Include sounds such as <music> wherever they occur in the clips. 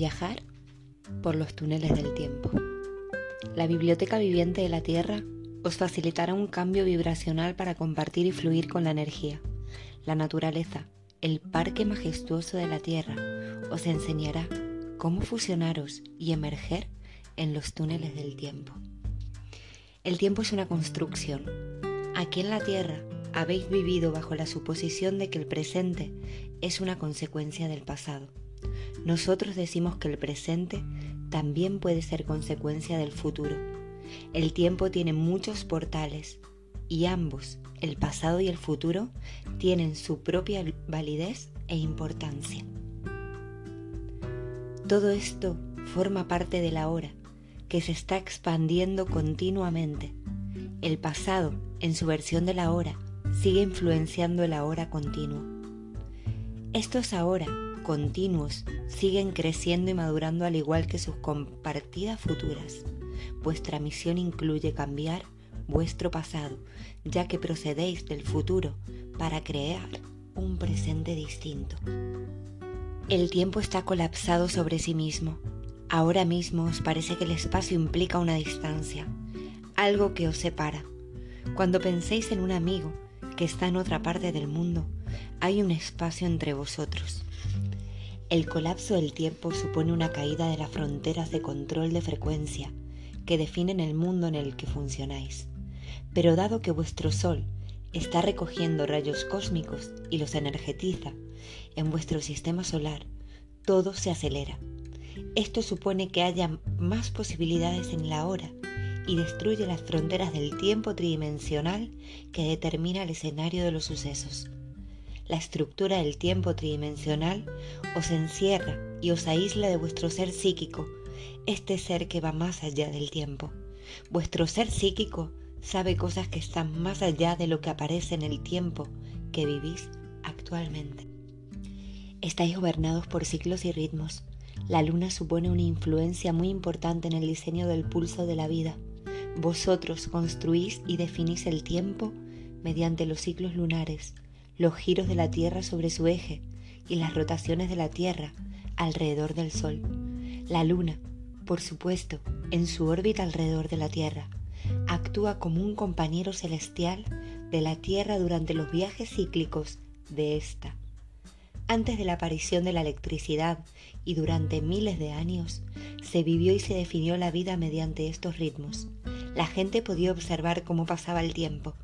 Viajar por los túneles del tiempo. La biblioteca viviente de la Tierra os facilitará un cambio vibracional para compartir y fluir con la energía. La naturaleza, el parque majestuoso de la Tierra, os enseñará cómo fusionaros y emerger en los túneles del tiempo. El tiempo es una construcción. Aquí en la Tierra habéis vivido bajo la suposición de que el presente es una consecuencia del pasado. Nosotros decimos que el presente también puede ser consecuencia del futuro. El tiempo tiene muchos portales y ambos, el pasado y el futuro, tienen su propia validez e importancia. Todo esto forma parte de la hora, que se está expandiendo continuamente. El pasado, en su versión de la hora, sigue influenciando el ahora continuo. Estos ahora continuos siguen creciendo y madurando al igual que sus compartidas futuras. Vuestra misión incluye cambiar vuestro pasado, ya que procedéis del futuro para crear un presente distinto. El tiempo está colapsado sobre sí mismo. Ahora mismo os parece que el espacio implica una distancia, algo que os separa. Cuando penséis en un amigo que está en otra parte del mundo, hay un espacio entre vosotros. El colapso del tiempo supone una caída de las fronteras de control de frecuencia que definen el mundo en el que funcionáis. Pero dado que vuestro Sol está recogiendo rayos cósmicos y los energetiza en vuestro sistema solar, todo se acelera. Esto supone que haya más posibilidades en la hora y destruye las fronteras del tiempo tridimensional que determina el escenario de los sucesos la estructura del tiempo tridimensional os encierra y os aísla de vuestro ser psíquico, este ser que va más allá del tiempo. Vuestro ser psíquico sabe cosas que están más allá de lo que aparece en el tiempo que vivís actualmente. Estáis gobernados por ciclos y ritmos. La luna supone una influencia muy importante en el diseño del pulso de la vida. Vosotros construís y definís el tiempo mediante los ciclos lunares, los giros de la Tierra sobre su eje y las rotaciones de la Tierra alrededor del Sol. La Luna, por supuesto, en su órbita alrededor de la Tierra, actúa como un compañero celestial de la Tierra durante los viajes cíclicos de esta. Antes de la aparición de la electricidad y durante miles de años, se vivió y se definió la vida mediante estos ritmos. La gente podía observar cómo pasaba el tiempo.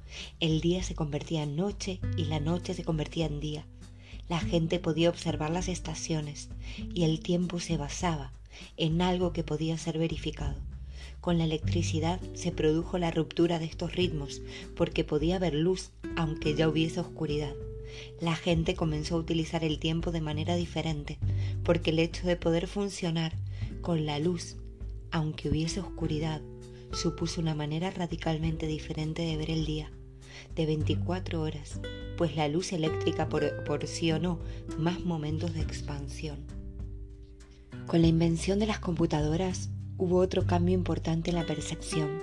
El día se convertía en noche y la noche se convertía en día. La gente podía observar las estaciones y el tiempo se basaba en algo que podía ser verificado. Con la electricidad se produjo la ruptura de estos ritmos porque podía haber luz aunque ya hubiese oscuridad. La gente comenzó a utilizar el tiempo de manera diferente porque el hecho de poder funcionar con la luz aunque hubiese oscuridad supuso una manera radicalmente diferente de ver el día, de 24 horas, pues la luz eléctrica proporcionó más momentos de expansión. Con la invención de las computadoras hubo otro cambio importante en la percepción.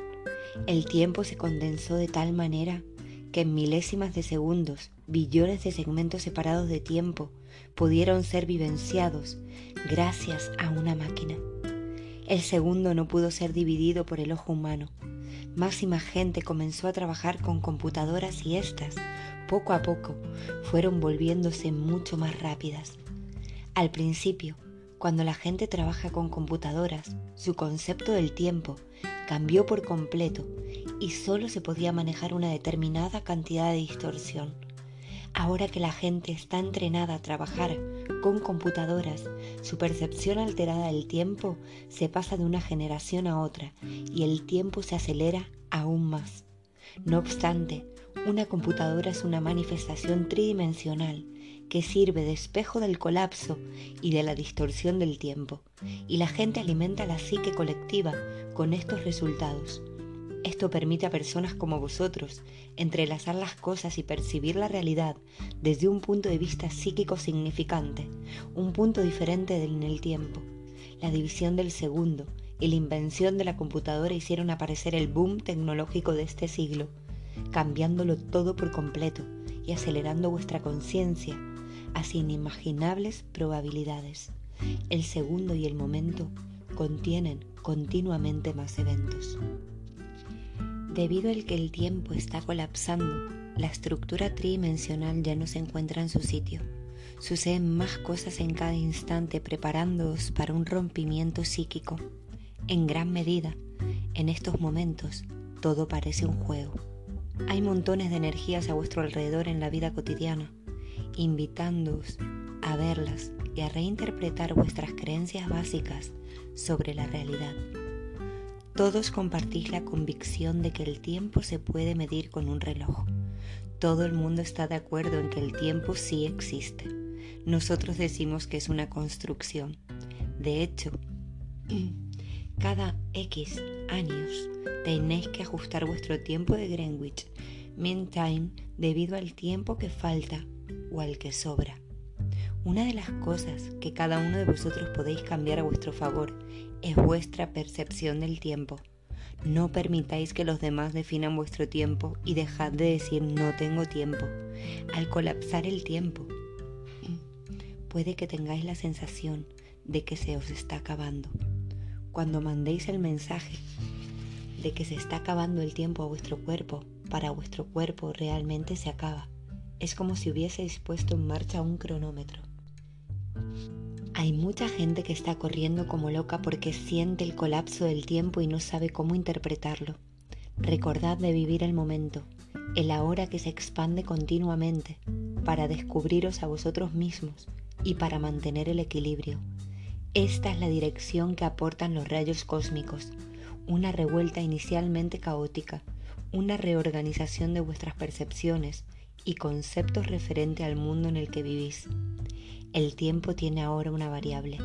El tiempo se condensó de tal manera que en milésimas de segundos, billones de segmentos separados de tiempo pudieron ser vivenciados gracias a una máquina. El segundo no pudo ser dividido por el ojo humano. Más y más gente comenzó a trabajar con computadoras y éstas, poco a poco, fueron volviéndose mucho más rápidas. Al principio, cuando la gente trabaja con computadoras, su concepto del tiempo cambió por completo y solo se podía manejar una determinada cantidad de distorsión. Ahora que la gente está entrenada a trabajar con computadoras, su percepción alterada del tiempo se pasa de una generación a otra y el tiempo se acelera aún más. No obstante, una computadora es una manifestación tridimensional que sirve de espejo del colapso y de la distorsión del tiempo, y la gente alimenta la psique colectiva con estos resultados. Esto permite a personas como vosotros entrelazar las cosas y percibir la realidad desde un punto de vista psíquico significante, un punto diferente en el tiempo. La división del segundo y la invención de la computadora hicieron aparecer el boom tecnológico de este siglo, cambiándolo todo por completo y acelerando vuestra conciencia hacia inimaginables probabilidades. el segundo y el momento contienen continuamente más eventos. Debido al que el tiempo está colapsando, la estructura tridimensional ya no se encuentra en su sitio. Suceden más cosas en cada instante preparándoos para un rompimiento psíquico. En gran medida, en estos momentos, todo parece un juego. Hay montones de energías a vuestro alrededor en la vida cotidiana, invitándoos a verlas y a reinterpretar vuestras creencias básicas sobre la realidad. Todos compartís la convicción de que el tiempo se puede medir con un reloj. Todo el mundo está de acuerdo en que el tiempo sí existe. Nosotros decimos que es una construcción. De hecho, <clears throat> cada X años tenéis que ajustar vuestro tiempo de Greenwich Mean Time debido al tiempo que falta o al que sobra. Una de las cosas que cada uno de vosotros podéis cambiar a vuestro favor es vuestra percepción del tiempo. No permitáis que los demás definan vuestro tiempo y dejad de decir no tengo tiempo. Al colapsar el tiempo, puede que tengáis la sensación de que se os está acabando. Cuando mandéis el mensaje de que se está acabando el tiempo a vuestro cuerpo, para vuestro cuerpo realmente se acaba. Es como si hubieseis puesto en marcha un cronómetro. Hay mucha gente que está corriendo como loca porque siente el colapso del tiempo y no sabe cómo interpretarlo. Recordad de vivir el momento, el ahora que se expande continuamente, para descubriros a vosotros mismos y para mantener el equilibrio. Esta es la dirección que aportan los rayos cósmicos, una revuelta inicialmente caótica, una reorganización de vuestras percepciones y conceptos referente al mundo en el que vivís. El tiempo tiene ahora una variable.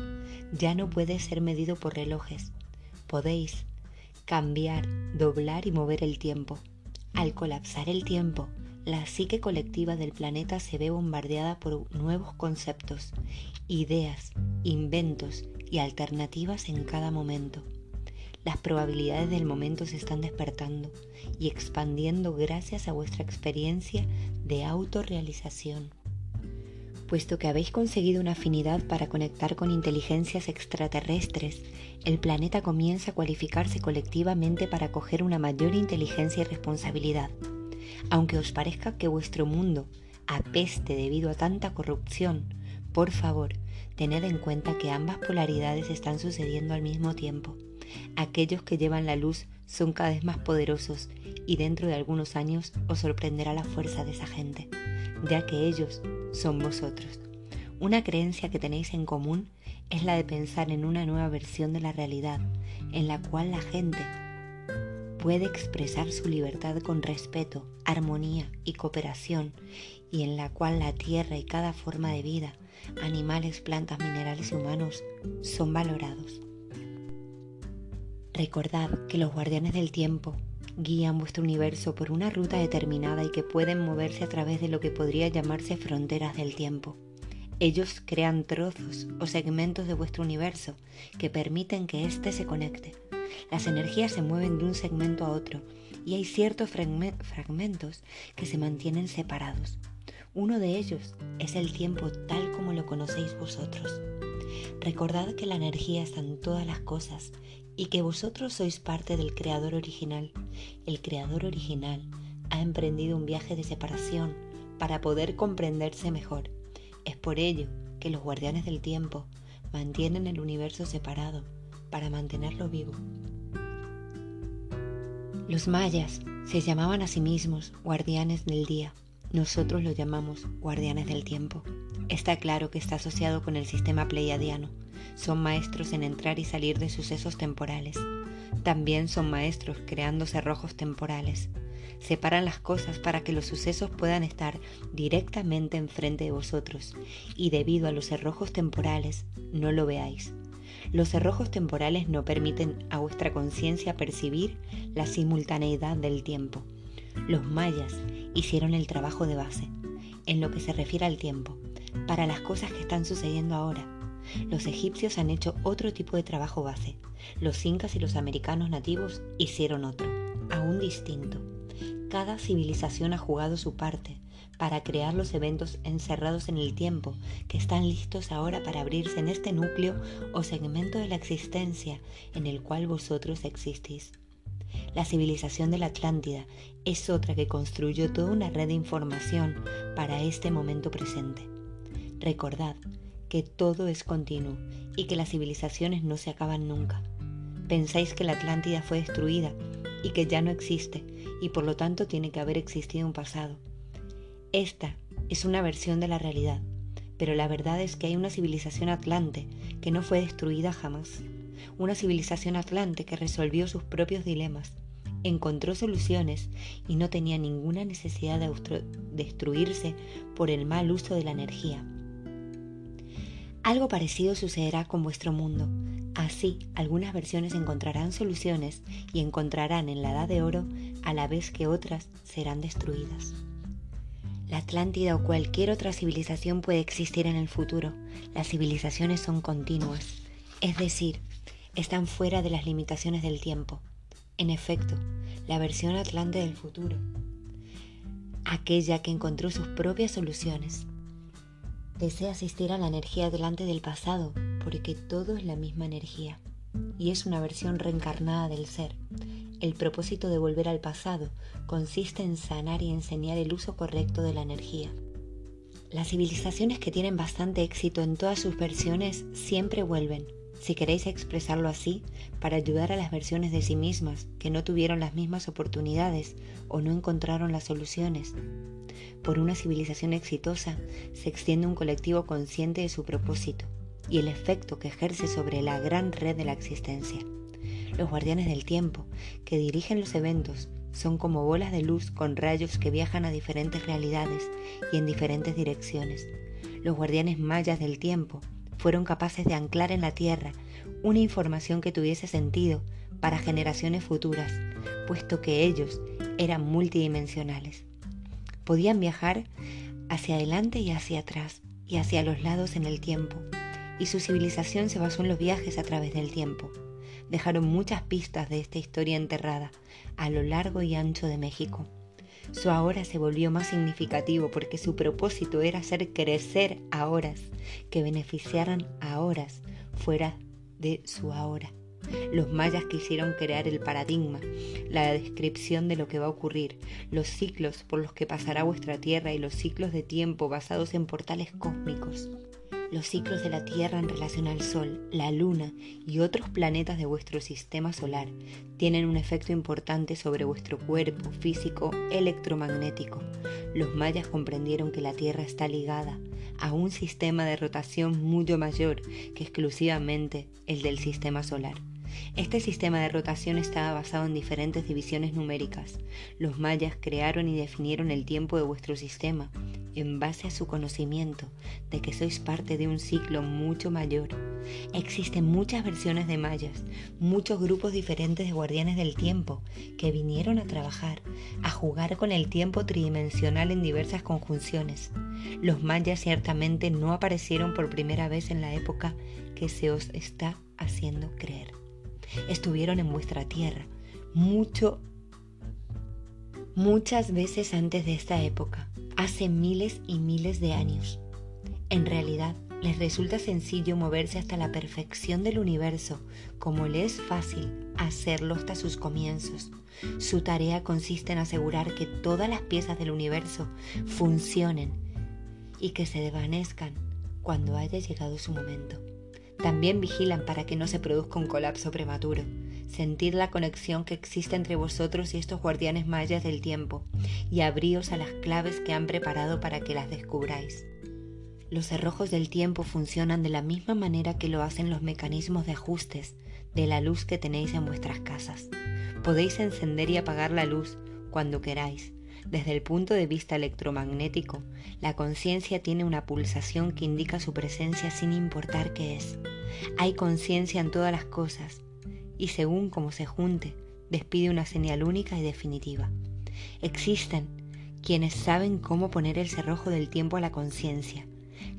Ya no puede ser medido por relojes. Podéis cambiar, doblar y mover el tiempo. Al colapsar el tiempo, la psique colectiva del planeta se ve bombardeada por nuevos conceptos, ideas, inventos y alternativas en cada momento. Las probabilidades del momento se están despertando y expandiendo gracias a vuestra experiencia de autorrealización puesto que habéis conseguido una afinidad para conectar con inteligencias extraterrestres, el planeta comienza a cualificarse colectivamente para acoger una mayor inteligencia y responsabilidad. Aunque os parezca que vuestro mundo apeste debido a tanta corrupción, por favor, tened en cuenta que ambas polaridades están sucediendo al mismo tiempo. Aquellos que llevan la luz son cada vez más poderosos y dentro de algunos años os sorprenderá la fuerza de esa gente ya que ellos son vosotros. Una creencia que tenéis en común es la de pensar en una nueva versión de la realidad, en la cual la gente puede expresar su libertad con respeto, armonía y cooperación, y en la cual la tierra y cada forma de vida, animales, plantas, minerales y humanos, son valorados. Recordad que los guardianes del tiempo guían vuestro universo por una ruta determinada y que pueden moverse a través de lo que podría llamarse fronteras del tiempo. Ellos crean trozos o segmentos de vuestro universo que permiten que éste se conecte. Las energías se mueven de un segmento a otro y hay ciertos fragmentos que se mantienen separados. Uno de ellos es el tiempo tal como lo conocéis vosotros. Recordad que la energía está en todas las cosas y que vosotros sois parte del Creador original. El Creador original ha emprendido un viaje de separación para poder comprenderse mejor. Es por ello que los guardianes del tiempo mantienen el universo separado para mantenerlo vivo. Los mayas se llamaban a sí mismos guardianes del día. Nosotros lo llamamos guardianes del tiempo. Está claro que está asociado con el sistema pleiadiano son maestros en entrar y salir de sucesos temporales. También son maestros creando cerrojos temporales. Separan las cosas para que los sucesos puedan estar directamente enfrente de vosotros y debido a los cerrojos temporales no lo veáis. Los cerrojos temporales no permiten a vuestra conciencia percibir la simultaneidad del tiempo. Los mayas hicieron el trabajo de base en lo que se refiere al tiempo, para las cosas que están sucediendo ahora los egipcios han hecho otro tipo de trabajo base. Los incas y los americanos nativos hicieron otro, aún distinto. Cada civilización ha jugado su parte, para crear los eventos encerrados en el tiempo que están listos ahora para abrirse en este núcleo o segmento de la existencia en el cual vosotros existís. La civilización de la Atlántida es otra que construyó toda una red de información para este momento presente. Recordad que todo es continuo y que las civilizaciones no se acaban nunca. Pensáis que la Atlántida fue destruida y que ya no existe y por lo tanto tiene que haber existido un pasado. Esta es una versión de la realidad, pero la verdad es que hay una civilización atlante que no fue destruida jamás. Una civilización atlante que resolvió sus propios dilemas, encontró soluciones y no tenía ninguna necesidad de destruirse por el mal uso de la energía. Algo parecido sucederá con vuestro mundo. Así, algunas versiones encontrarán soluciones y encontrarán en la Edad de Oro a la vez que otras serán destruidas. La Atlántida o cualquier otra civilización puede existir en el futuro. Las civilizaciones son continuas, es decir, están fuera de las limitaciones del tiempo. En efecto, la versión atlante del futuro, aquella que encontró sus propias soluciones, desea asistir a la energía delante del pasado porque todo es la misma energía y es una versión reencarnada del ser. El propósito de volver al pasado consiste en sanar y enseñar el uso correcto de la energía. Las civilizaciones que tienen bastante éxito en todas sus versiones siempre vuelven, si queréis expresarlo así, para ayudar a las versiones de sí mismas que no tuvieron las mismas oportunidades o no encontraron las soluciones. Por una civilización exitosa se extiende un colectivo consciente de su propósito y el efecto que ejerce sobre la gran red de la existencia. Los guardianes del tiempo, que dirigen los eventos, son como bolas de luz con rayos que viajan a diferentes realidades y en diferentes direcciones. Los guardianes mayas del tiempo fueron capaces de anclar en la Tierra una información que tuviese sentido para generaciones futuras, puesto que ellos eran multidimensionales. Podían viajar hacia adelante y hacia atrás y hacia los lados en el tiempo, y su civilización se basó en los viajes a través del tiempo dejaron muchas pistas de esta historia enterrada a lo largo y ancho de México. Su ahora se volvió más significativo porque su propósito era hacer crecer a horas que beneficiaran a horas fuera de su ahora. Los mayas quisieron crear el paradigma, la descripción de lo que va a ocurrir, los ciclos por los que pasará vuestra Tierra y los ciclos de tiempo basados en portales cósmicos los ciclos de la Tierra en relación al Sol, la Luna y otros planetas de vuestro sistema solar tienen un efecto importante sobre vuestro cuerpo físico electromagnético. Los mayas comprendieron que la Tierra está ligada a un sistema de rotación mucho mayor que exclusivamente el del sistema solar. Este sistema de rotación estaba basado en diferentes divisiones numéricas. Los mayas crearon y definieron el tiempo de vuestro sistema en base a su conocimiento de que sois parte de un ciclo mucho mayor. Existen muchas versiones de mayas, muchos grupos diferentes de guardianes del tiempo que vinieron a trabajar, a jugar con el tiempo tridimensional en diversas conjunciones. Los mayas ciertamente no aparecieron por primera vez en la época que se os está haciendo creer. Estuvieron en vuestra tierra mucho muchas veces antes de esta época hace miles y miles de años. En realidad, les resulta sencillo moverse hasta la perfección del universo, como le es fácil hacerlo hasta sus comienzos. Su tarea consiste en asegurar que todas las piezas del universo funcionen y que se desvanezcan cuando haya llegado su momento. También vigilan para que no se produzca un colapso prematuro sentir la conexión que existe entre vosotros y estos guardianes mayas del tiempo, y abríos a las claves que han preparado para que las descubráis. Los cerrojos del tiempo funcionan de la misma manera que lo hacen los mecanismos de ajustes de la luz que tenéis en vuestras casas. Podéis encender y apagar la luz cuando queráis. Desde el punto de vista electromagnético, la conciencia tiene una pulsación que indica su presencia sin importar qué es. Hay conciencia en todas las cosas, y según cómo se junte, despide una señal única y definitiva. Existen quienes saben cómo poner el cerrojo del tiempo a la conciencia.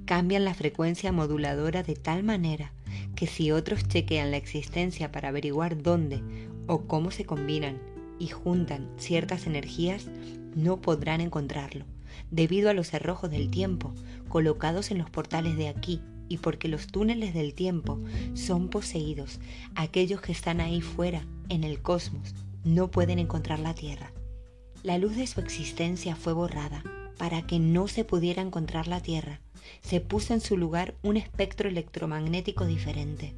Cambian la frecuencia moduladora de tal manera que si otros chequean la existencia para averiguar dónde o cómo se combinan y juntan ciertas energías, no podrán encontrarlo, debido a los cerrojos del tiempo colocados en los portales de aquí y porque los túneles del tiempo son poseídos, aquellos que están ahí fuera, en el cosmos, no pueden encontrar la Tierra. La luz de su existencia fue borrada para que no se pudiera encontrar la Tierra. Se puso en su lugar un espectro electromagnético diferente,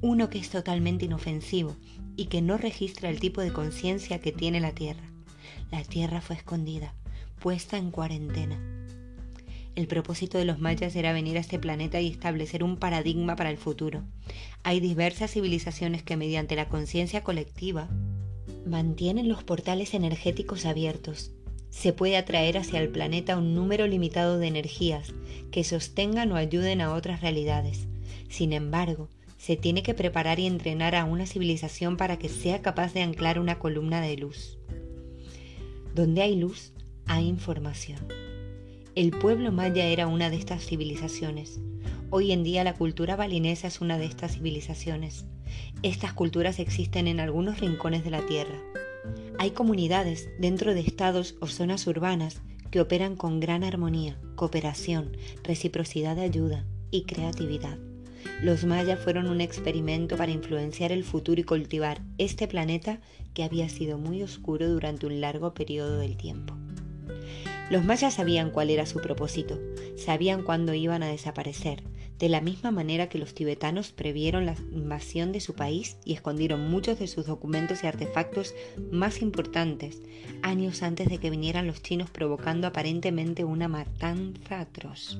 uno que es totalmente inofensivo y que no registra el tipo de conciencia que tiene la Tierra. La Tierra fue escondida, puesta en cuarentena. El propósito de los mayas era venir a este planeta y establecer un paradigma para el futuro. Hay diversas civilizaciones que mediante la conciencia colectiva mantienen los portales energéticos abiertos. Se puede atraer hacia el planeta un número limitado de energías que sostengan o ayuden a otras realidades. Sin embargo, se tiene que preparar y entrenar a una civilización para que sea capaz de anclar una columna de luz. Donde hay luz, hay información. El pueblo maya era una de estas civilizaciones. Hoy en día la cultura balinesa es una de estas civilizaciones. Estas culturas existen en algunos rincones de la Tierra. Hay comunidades dentro de estados o zonas urbanas que operan con gran armonía, cooperación, reciprocidad de ayuda y creatividad. Los mayas fueron un experimento para influenciar el futuro y cultivar este planeta que había sido muy oscuro durante un largo periodo del tiempo. Los mayas sabían cuál era su propósito, sabían cuándo iban a desaparecer, de la misma manera que los tibetanos previeron la invasión de su país y escondieron muchos de sus documentos y artefactos más importantes años antes de que vinieran los chinos provocando aparentemente una matanza atroz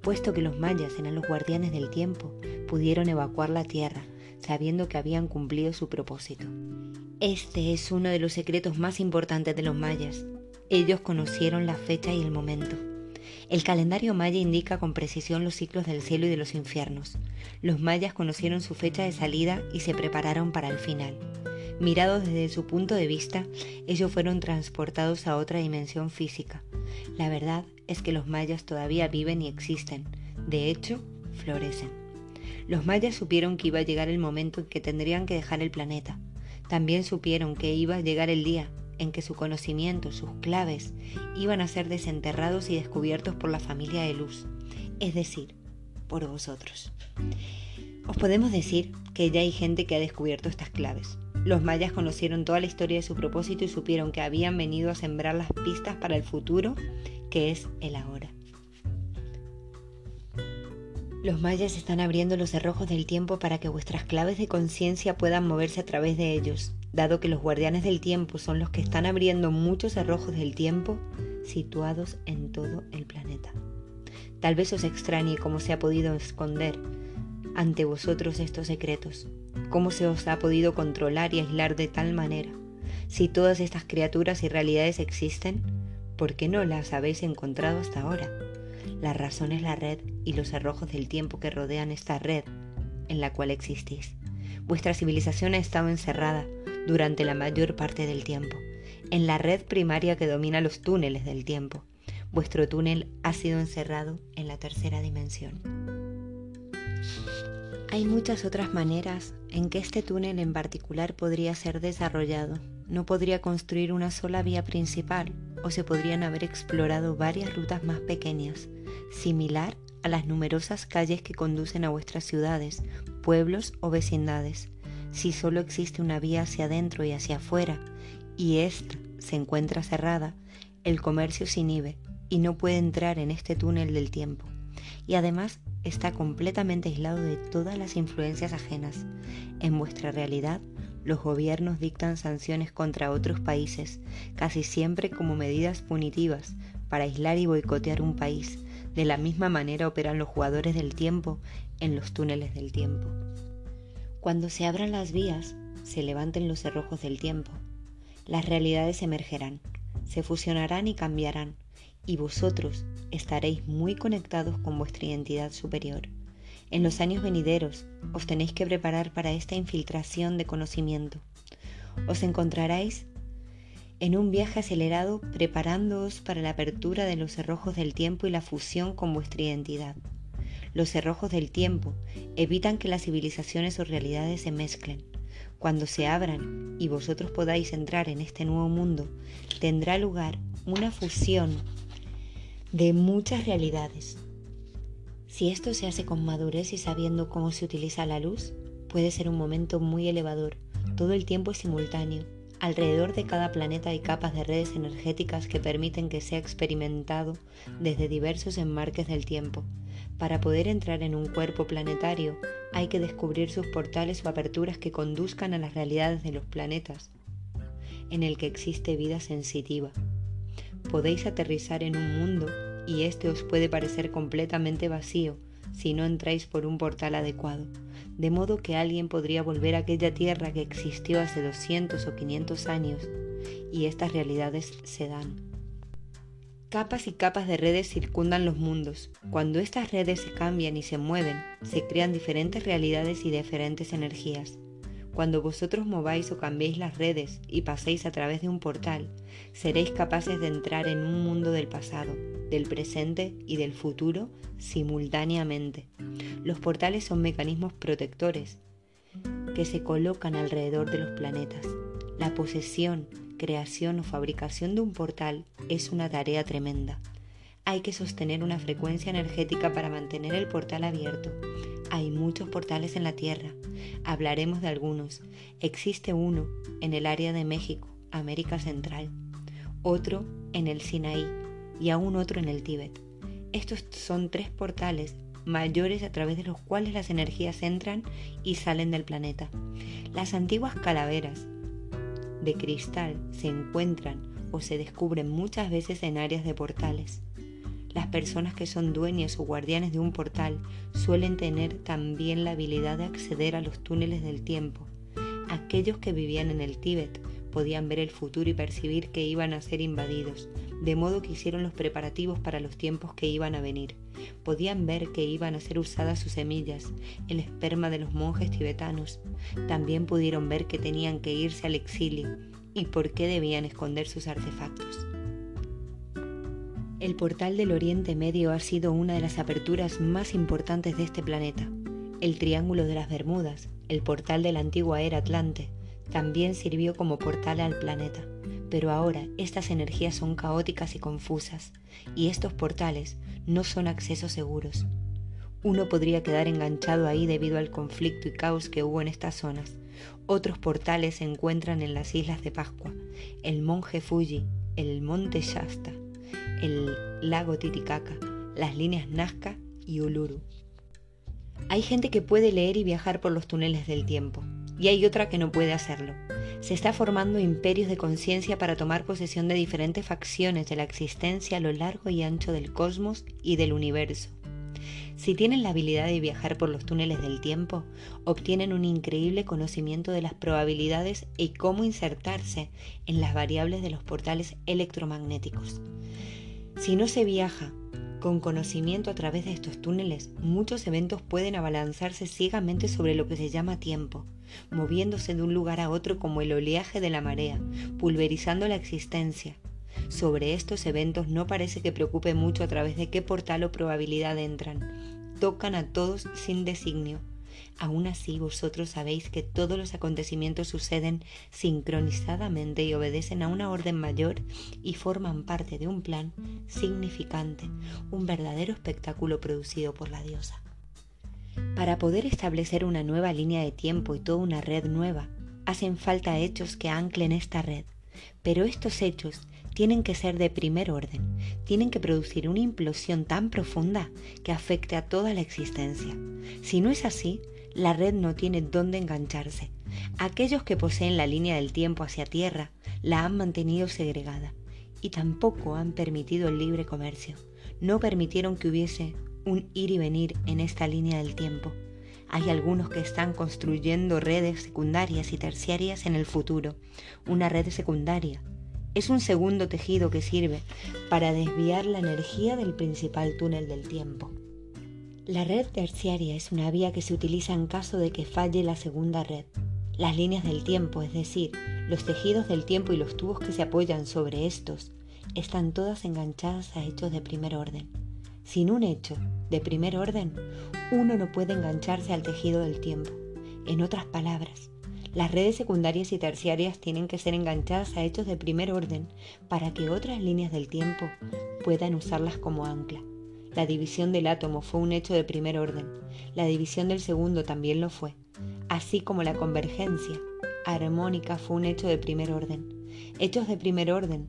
puesto que los mayas eran los guardianes del tiempo, pudieron evacuar la tierra, sabiendo que habían cumplido su propósito. Este es uno de los secretos más importantes de los mayas. Ellos conocieron la fecha y el momento. El calendario maya indica con precisión los ciclos del cielo y de los infiernos. Los mayas conocieron su fecha de salida y se prepararon para el final. Mirados desde su punto de vista, ellos fueron transportados a otra dimensión física. La verdad es que los mayas todavía viven y existen. De hecho, florecen. Los mayas supieron que iba a llegar el momento en que tendrían que dejar el planeta. También supieron que iba a llegar el día en que su conocimiento, sus claves, iban a ser desenterrados y descubiertos por la familia de luz, es decir, por vosotros. Os podemos decir que ya hay gente que ha descubierto estas claves. Los mayas conocieron toda la historia de su propósito y supieron que habían venido a sembrar las pistas para el futuro que es el ahora. Los mayas están abriendo los cerrojos del tiempo para que vuestras claves de conciencia puedan moverse a través de ellos, dado que los guardianes del tiempo son los que están abriendo muchos cerrojos del tiempo situados en todo el planeta. Tal vez os extrañe cómo se ha podido esconder ante vosotros estos secretos, cómo se os ha podido controlar y aislar de tal manera. Si todas estas criaturas y realidades existen, ¿Por qué no las habéis encontrado hasta ahora? La razón es la red y los cerrojos del tiempo que rodean esta red en la cual existís. Vuestra civilización ha estado encerrada durante la mayor parte del tiempo, en la red primaria que domina los túneles del tiempo. Vuestro túnel ha sido encerrado en la tercera dimensión. Hay muchas otras maneras en que este túnel en particular podría ser desarrollado. No podría construir una sola vía principal, o se podrían haber explorado varias rutas más pequeñas, similar a las numerosas calles que conducen a vuestras ciudades, pueblos o vecindades. Si solo existe una vía hacia adentro y hacia afuera, y ésta se encuentra cerrada, el comercio se inhibe y no puede entrar en este túnel del tiempo. Y además está completamente aislado de todas las influencias ajenas. En vuestra realidad los gobiernos dictan sanciones contra otros países, casi siempre como medidas punitivas, para aislar y boicotear un país. De la misma manera operan los jugadores del tiempo en los túneles del tiempo. Cuando se abran las vías, se levanten los cerrojos del tiempo. Las realidades emergerán, se fusionarán y cambiarán, y vosotros estaréis muy conectados con vuestra identidad superior. En los años venideros os tenéis que preparar para esta infiltración de conocimiento. Os encontraréis en un viaje acelerado preparándoos para la apertura de los cerrojos del tiempo y la fusión con vuestra identidad. Los cerrojos del tiempo evitan que las civilizaciones o realidades se mezclen. Cuando se abran y vosotros podáis entrar en este nuevo mundo, tendrá lugar una fusión de muchas realidades. Si esto se hace con madurez y sabiendo cómo se utiliza la luz, puede ser un momento muy elevador. Todo el tiempo es simultáneo. Alrededor de cada planeta hay capas de redes energéticas que permiten que sea experimentado desde diversos enmarques del tiempo. Para poder entrar en un cuerpo planetario hay que descubrir sus portales o aperturas que conduzcan a las realidades de los planetas, en el que existe vida sensitiva. Podéis aterrizar en un mundo y este os puede parecer completamente vacío si no entráis por un portal adecuado, de modo que alguien podría volver a aquella tierra que existió hace 200 o 500 años y estas realidades se dan. Capas y capas de redes circundan los mundos. Cuando estas redes se cambian y se mueven, se crean diferentes realidades y diferentes energías. Cuando vosotros mováis o cambiéis las redes y paséis a través de un portal, seréis capaces de entrar en un mundo del pasado, del presente y del futuro simultáneamente. Los portales son mecanismos protectores que se colocan alrededor de los planetas. La posesión, creación o fabricación de un portal es una tarea tremenda. Hay que sostener una frecuencia energética para mantener el portal abierto. Hay muchos portales en la Tierra. Hablaremos de algunos. Existe uno en el área de México, América Central, otro en el Sinaí y aún otro en el Tíbet. Estos son tres portales mayores a través de los cuales las energías entran y salen del planeta. Las antiguas calaveras de cristal se encuentran o se descubren muchas veces en áreas de portales. Las personas que son dueñas o guardianes de un portal suelen tener también la habilidad de acceder a los túneles del tiempo. Aquellos que vivían en el Tíbet podían ver el futuro y percibir que iban a ser invadidos, de modo que hicieron los preparativos para los tiempos que iban a venir. Podían ver que iban a ser usadas sus semillas, el esperma de los monjes tibetanos. También pudieron ver que tenían que irse al exilio y por qué debían esconder sus artefactos. El portal del Oriente Medio ha sido una de las aperturas más importantes de este planeta. El Triángulo de las Bermudas, el portal de la antigua era Atlante, también sirvió como portal al planeta. Pero ahora estas energías son caóticas y confusas, y estos portales no son accesos seguros. Uno podría quedar enganchado ahí debido al conflicto y caos que hubo en estas zonas. Otros portales se encuentran en las islas de Pascua, el monje Fuji, el monte Shasta, el lago Titicaca, las líneas Nazca y Uluru. Hay gente que puede leer y viajar por los túneles del tiempo, y hay otra que no puede hacerlo. Se está formando imperios de conciencia para tomar posesión de diferentes facciones de la existencia a lo largo y ancho del cosmos y del universo. Si tienen la habilidad de viajar por los túneles del tiempo, obtienen un increíble conocimiento de las probabilidades y cómo insertarse en las variables de los portales electromagnéticos. Si no se viaja con conocimiento a través de estos túneles, muchos eventos pueden abalanzarse ciegamente sobre lo que se llama tiempo, moviéndose de un lugar a otro como el oleaje de la marea, pulverizando la existencia. Sobre estos eventos no parece que preocupe mucho a través de qué portal o probabilidad entran. Tocan a todos sin designio, Aún así vosotros sabéis que todos los acontecimientos suceden sincronizadamente y obedecen a una orden mayor y forman parte de un plan significante, un verdadero espectáculo producido por la diosa. Para poder establecer una nueva línea de tiempo y toda una red nueva, hacen falta hechos que anclen esta red, pero estos hechos tienen que ser de primer orden, tienen que producir una implosión tan profunda que afecte a toda la existencia. Si no es así, la red no tiene dónde engancharse. Aquellos que poseen la línea del tiempo hacia tierra la han mantenido segregada y tampoco han permitido el libre comercio. No permitieron que hubiese un ir y venir en esta línea del tiempo. Hay algunos que están construyendo redes secundarias y terciarias en el futuro. Una red secundaria es un segundo tejido que sirve para desviar la energía del principal túnel del tiempo. La red terciaria es una vía que se utiliza en caso de que falle la segunda red. Las líneas del tiempo, es decir, los tejidos del tiempo y los tubos que se apoyan sobre estos, están todas enganchadas a hechos de primer orden. Sin un hecho de primer orden, uno no puede engancharse al tejido del tiempo. En otras palabras, las redes secundarias y terciarias tienen que ser enganchadas a hechos de primer orden para que otras líneas del tiempo puedan usarlas como ancla. La división del átomo fue un hecho de primer orden, la división del segundo también lo fue, así como la convergencia armónica fue un hecho de primer orden. Hechos de primer orden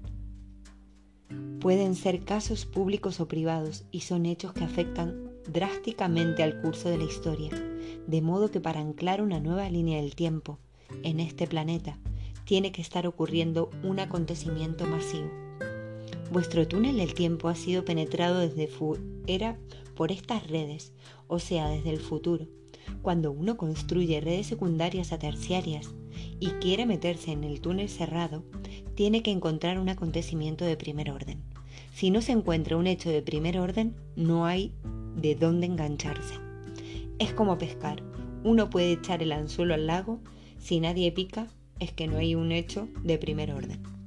pueden ser casos públicos o privados y son hechos que afectan drásticamente al curso de la historia, de modo que para anclar una nueva línea del tiempo en este planeta tiene que estar ocurriendo un acontecimiento masivo. Vuestro túnel del tiempo ha sido penetrado desde fuera por estas redes, o sea, desde el futuro. Cuando uno construye redes secundarias a terciarias y quiere meterse en el túnel cerrado, tiene que encontrar un acontecimiento de primer orden. Si no se encuentra un hecho de primer orden, no hay de dónde engancharse. Es como pescar. Uno puede echar el anzuelo al lago, si nadie pica, es que no hay un hecho de primer orden.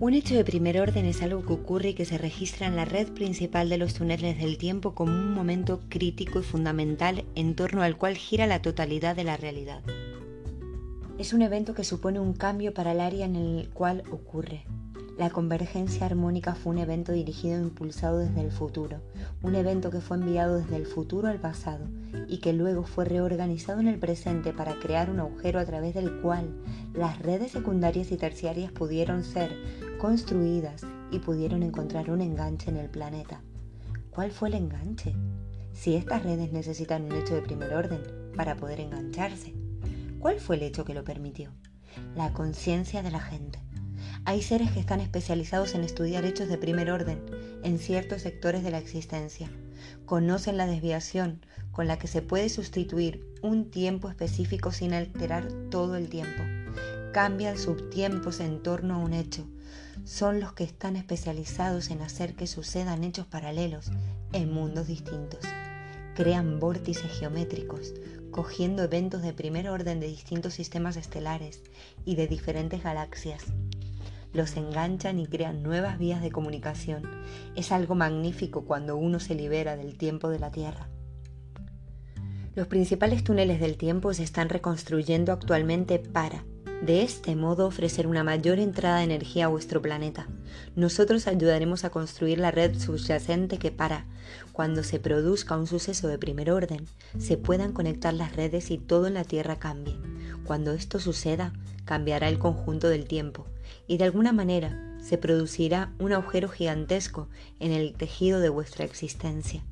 Un hecho de primer orden es algo que ocurre y que se registra en la red principal de los túneles del tiempo como un momento crítico y fundamental en torno al cual gira la totalidad de la realidad. Es un evento que supone un cambio para el área en el cual ocurre, la convergencia armónica fue un evento dirigido e impulsado desde el futuro, un evento que fue enviado desde el futuro al pasado y que luego fue reorganizado en el presente para crear un agujero a través del cual las redes secundarias y terciarias pudieron ser construidas y pudieron encontrar un enganche en el planeta. ¿Cuál fue el enganche? Si estas redes necesitan un hecho de primer orden para poder engancharse, ¿cuál fue el hecho que lo permitió? La conciencia de la gente hay seres que están especializados en estudiar hechos de primer orden en ciertos sectores de la existencia. Conocen la desviación con la que se puede sustituir un tiempo específico sin alterar todo el tiempo. Cambian subtiempos en torno a un hecho. Son los que están especializados en hacer que sucedan hechos paralelos en mundos distintos. Crean vórtices geométricos, cogiendo eventos de primer orden de distintos sistemas estelares y de diferentes galaxias los enganchan y crean nuevas vías de comunicación. Es algo magnífico cuando uno se libera del tiempo de la Tierra. Los principales túneles del tiempo se están reconstruyendo actualmente para, de este modo, ofrecer una mayor entrada de energía a vuestro planeta. Nosotros ayudaremos a construir la red subyacente que para, cuando se produzca un suceso de primer orden, se puedan conectar las redes y todo en la Tierra cambie. Cuando esto suceda, cambiará el conjunto del tiempo y de alguna manera se producirá un agujero gigantesco en el tejido de vuestra existencia.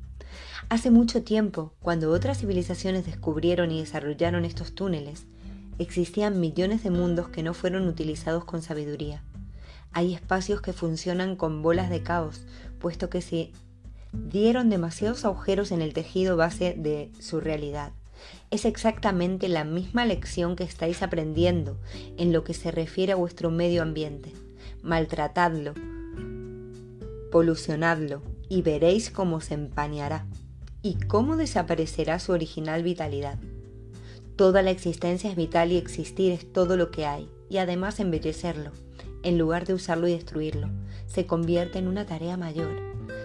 Hace mucho tiempo, cuando otras civilizaciones descubrieron y desarrollaron estos túneles, existían millones de mundos que no fueron utilizados con sabiduría. Hay espacios que funcionan con bolas de caos, puesto que se dieron demasiados agujeros en el tejido base de su realidad. Es exactamente la misma lección que estáis aprendiendo en lo que se refiere a vuestro medio ambiente. Maltratadlo, polucionadlo y veréis cómo se empañará y cómo desaparecerá su original vitalidad. Toda la existencia es vital y existir es todo lo que hay, y además embellecerlo, en lugar de usarlo y destruirlo, se convierte en una tarea mayor.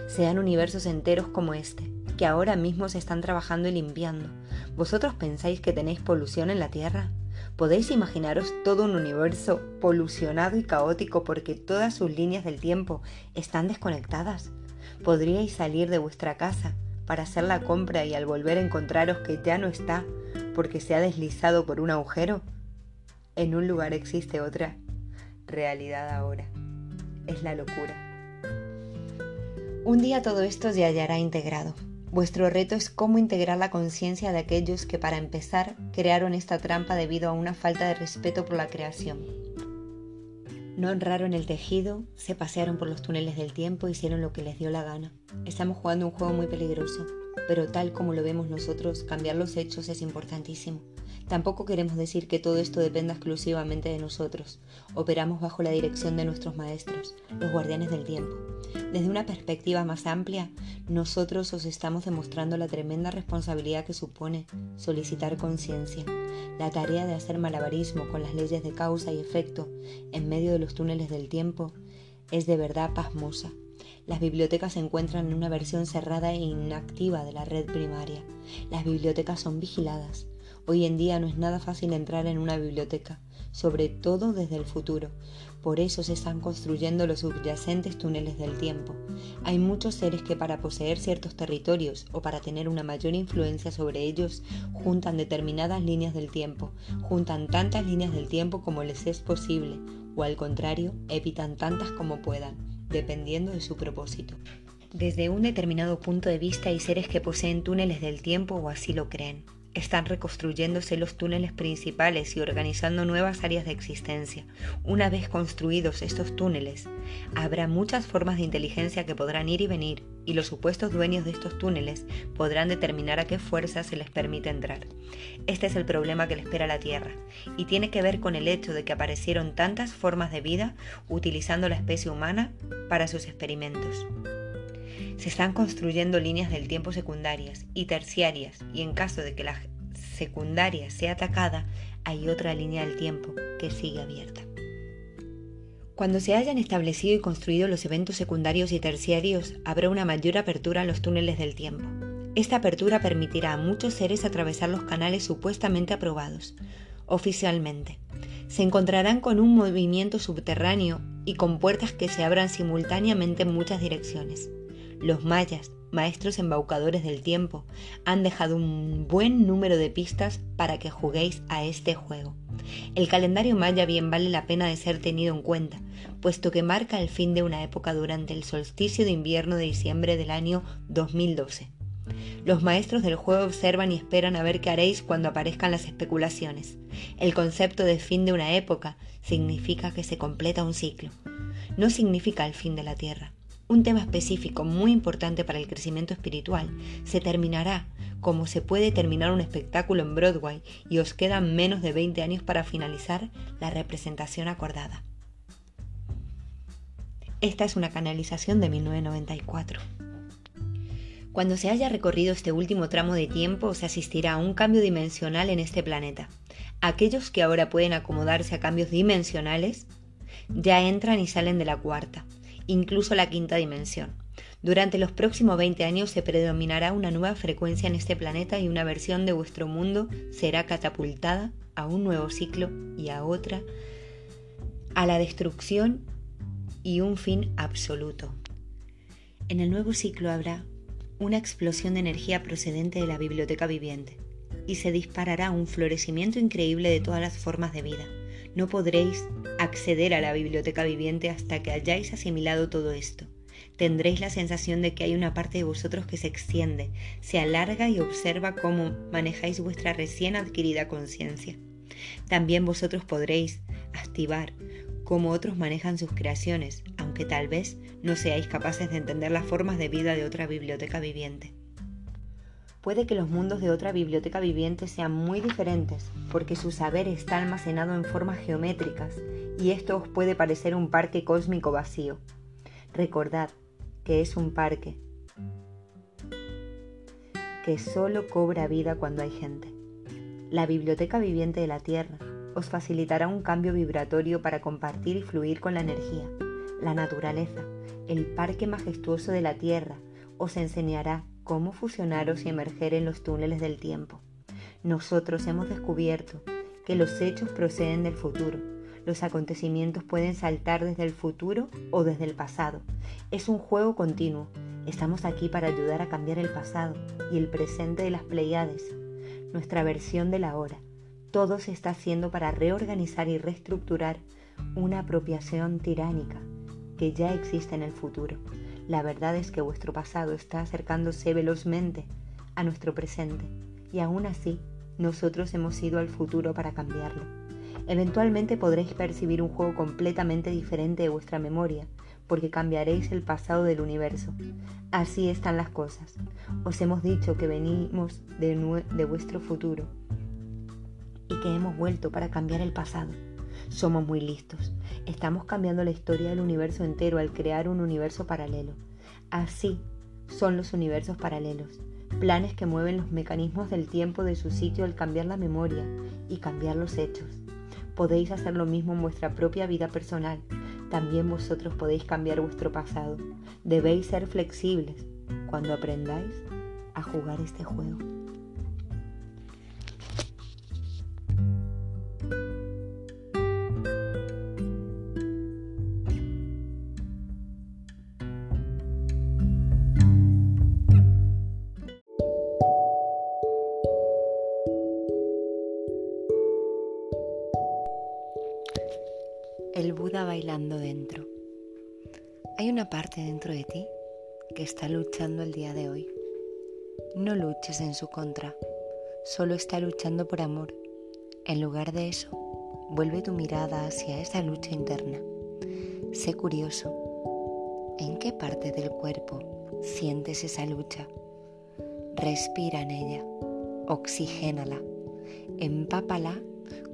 Sean universos enteros como este, que ahora mismo se están trabajando y limpiando. ¿Vosotros pensáis que tenéis polución en la Tierra? ¿Podéis imaginaros todo un universo polucionado y caótico porque todas sus líneas del tiempo están desconectadas? ¿Podríais salir de vuestra casa para hacer la compra y al volver encontraros que ya no está porque se ha deslizado por un agujero? En un lugar existe otra realidad ahora. Es la locura. Un día todo esto ya hallará integrado. Vuestro reto es cómo integrar la conciencia de aquellos que para empezar crearon esta trampa debido a una falta de respeto por la creación. No honraron el tejido, se pasearon por los túneles del tiempo, hicieron lo que les dio la gana. Estamos jugando un juego muy peligroso, pero tal como lo vemos nosotros, cambiar los hechos es importantísimo. Tampoco queremos decir que todo esto dependa exclusivamente de nosotros. Operamos bajo la dirección de nuestros maestros, los guardianes del tiempo. Desde una perspectiva más amplia, nosotros os estamos demostrando la tremenda responsabilidad que supone solicitar conciencia, la tarea de hacer malabarismo con las leyes de causa y efecto en medio de los túneles del tiempo es de verdad pasmosa. Las bibliotecas se encuentran en una versión cerrada e inactiva de la red primaria. Las bibliotecas son vigiladas. Hoy en día no es nada fácil entrar en una biblioteca. sobre todo desde el futuro. Por eso se están construyendo los subyacentes túneles del tiempo. Hay muchos seres que para poseer ciertos territorios o para tener una mayor influencia sobre ellos juntan determinadas líneas del tiempo, juntan tantas líneas del tiempo como les es posible, o al contrario, evitan tantas como puedan, dependiendo de su propósito. Desde un determinado punto de vista hay seres que poseen túneles del tiempo o así lo creen. Están reconstruyéndose los túneles principales y organizando nuevas áreas de existencia. Una vez construidos estos túneles, habrá muchas formas de inteligencia que podrán ir y venir, y los supuestos dueños de estos túneles podrán determinar a qué fuerza se les permite entrar. Este es el problema que le espera a la Tierra, y tiene que ver con el hecho de que aparecieron tantas formas de vida utilizando la especie humana para sus experimentos. Se están construyendo líneas del tiempo secundarias y terciarias y en caso de que la secundaria sea atacada, hay otra línea del tiempo que sigue abierta. Cuando se hayan establecido y construido los eventos secundarios y terciarios, habrá una mayor apertura en los túneles del tiempo. Esta apertura permitirá a muchos seres atravesar los canales supuestamente aprobados, oficialmente. Se encontrarán con un movimiento subterráneo y con puertas que se abran simultáneamente en muchas direcciones. Los mayas, maestros embaucadores del tiempo, han dejado un buen número de pistas para que juguéis a este juego. El calendario maya bien vale la pena de ser tenido en cuenta, puesto que marca el fin de una época durante el solsticio de invierno de diciembre del año 2012. Los maestros del juego observan y esperan a ver qué haréis cuando aparezcan las especulaciones. El concepto de fin de una época significa que se completa un ciclo. No significa el fin de la Tierra un tema específico muy importante para el crecimiento espiritual, se terminará como se puede terminar un espectáculo en Broadway y os quedan menos de 20 años para finalizar la representación acordada. Esta es una canalización de 1994. Cuando se haya recorrido este último tramo de tiempo, se asistirá a un cambio dimensional en este planeta. Aquellos que ahora pueden acomodarse a cambios dimensionales ya entran y salen de la cuarta incluso la quinta dimensión. Durante los próximos 20 años se predominará una nueva frecuencia en este planeta y una versión de vuestro mundo será catapultada a un nuevo ciclo y a otra, a la destrucción y un fin absoluto. En el nuevo ciclo habrá una explosión de energía procedente de la biblioteca viviente y se disparará un florecimiento increíble de todas las formas de vida no podréis acceder a la biblioteca viviente hasta que hayáis asimilado todo esto. Tendréis la sensación de que hay una parte de vosotros que se extiende, se alarga y observa cómo manejáis vuestra recién adquirida conciencia. También vosotros podréis activar cómo otros manejan sus creaciones, aunque tal vez no seáis capaces de entender las formas de vida de otra biblioteca viviente. Puede que los mundos de otra biblioteca viviente sean muy diferentes, porque su saber está almacenado en formas geométricas, y esto os puede parecer un parque cósmico vacío. Recordad que es un parque que solo cobra vida cuando hay gente. La biblioteca viviente de la Tierra os facilitará un cambio vibratorio para compartir y fluir con la energía. La naturaleza, el parque majestuoso de la Tierra, os enseñará cómo fusionaros y emerger en los túneles del tiempo. Nosotros hemos descubierto que los hechos proceden del futuro. Los acontecimientos pueden saltar desde el futuro o desde el pasado. Es un juego continuo. Estamos aquí para ayudar a cambiar el pasado y el presente de las Pleiades, nuestra versión de la hora. Todo se está haciendo para reorganizar y reestructurar una apropiación tiránica que ya existe en el futuro. La verdad es que vuestro pasado está acercándose velozmente a nuestro presente y aún así nosotros hemos ido al futuro para cambiarlo. Eventualmente podréis percibir un juego completamente diferente de vuestra memoria, porque cambiaréis el pasado del universo. Así están las cosas. Os hemos dicho que venimos de, de vuestro futuro y que hemos vuelto para cambiar el pasado. Somos muy listos. Estamos cambiando la historia del universo entero al crear un universo paralelo. Así son los universos paralelos, planes que mueven los mecanismos del tiempo de su sitio al cambiar la memoria y cambiar los hechos. Podéis hacer lo mismo en vuestra propia vida personal. También vosotros podéis cambiar vuestro pasado. Debéis ser flexibles cuando aprendáis a jugar este juego. Buda bailando dentro. Hay una parte dentro de ti que está luchando el día de hoy. No luches en su contra, solo está luchando por amor. En lugar de eso, vuelve tu mirada hacia esa lucha interna. Sé curioso. ¿En qué parte del cuerpo sientes esa lucha? Respira en ella, oxigénala, empápala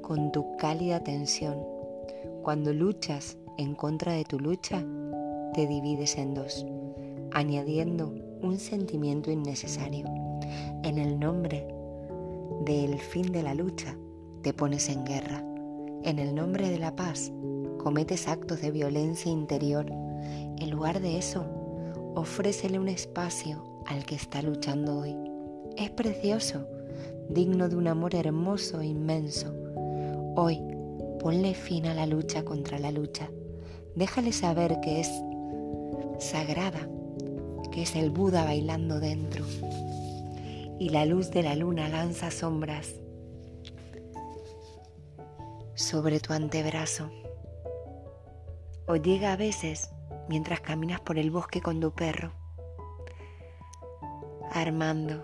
con tu cálida tensión. Cuando luchas en contra de tu lucha, te divides en dos, añadiendo un sentimiento innecesario. En el nombre del fin de la lucha, te pones en guerra. En el nombre de la paz, cometes actos de violencia interior. En lugar de eso, ofrécele un espacio al que está luchando hoy. Es precioso, digno de un amor hermoso e inmenso. Hoy, ponle fin a la lucha contra la lucha. Déjale saber que es sagrada, que es el Buda bailando dentro. Y la luz de la luna lanza sombras sobre tu antebrazo. O llega a veces mientras caminas por el bosque con tu perro. Armando,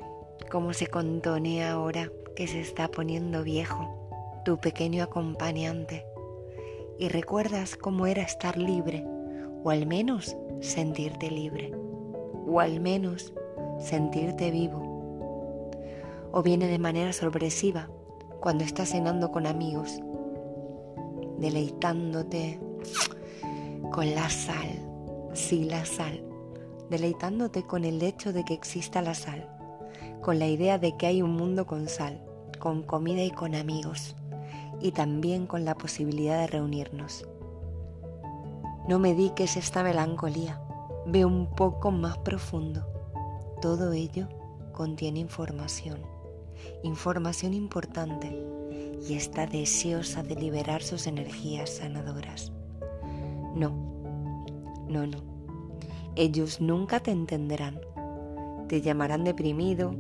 cómo se contonea ahora que se está poniendo viejo, tu pequeño acompañante. Y recuerdas cómo era estar libre, o al menos sentirte libre, o al menos sentirte vivo. O viene de manera sorpresiva cuando estás cenando con amigos, deleitándote con la sal, sí la sal, deleitándote con el hecho de que exista la sal, con la idea de que hay un mundo con sal, con comida y con amigos, y también con la posibilidad de reunirnos. No me dediques esta melancolía, ve un poco más profundo. Todo ello contiene información, información importante y está deseosa de liberar sus energías sanadoras. No, no, no. Ellos nunca te entenderán. Te llamarán deprimido,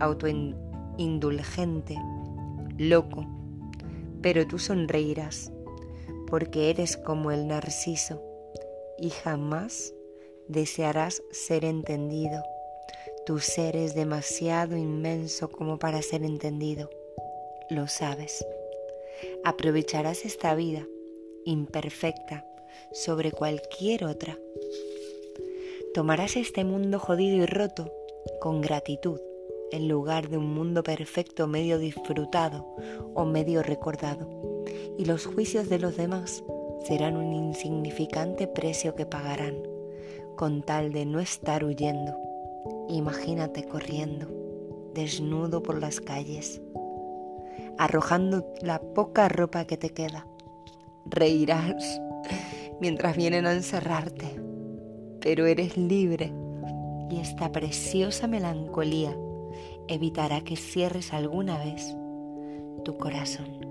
autoindulgente, loco, pero tú sonreirás porque eres como el narciso y jamás desearás ser entendido. Tu ser es demasiado inmenso como para ser entendido. Lo sabes. Aprovecharás esta vida imperfecta sobre cualquier otra. Tomarás este mundo jodido y roto con gratitud en lugar de un mundo perfecto medio disfrutado o medio recordado y los juicios de los demás serán un insignificante precio que pagarán con tal de no estar huyendo. Imagínate corriendo, desnudo por las calles, arrojando la poca ropa que te queda. Reirás mientras vienen a encerrarte, pero eres libre y esta preciosa melancolía evitará que cierres alguna vez tu corazón.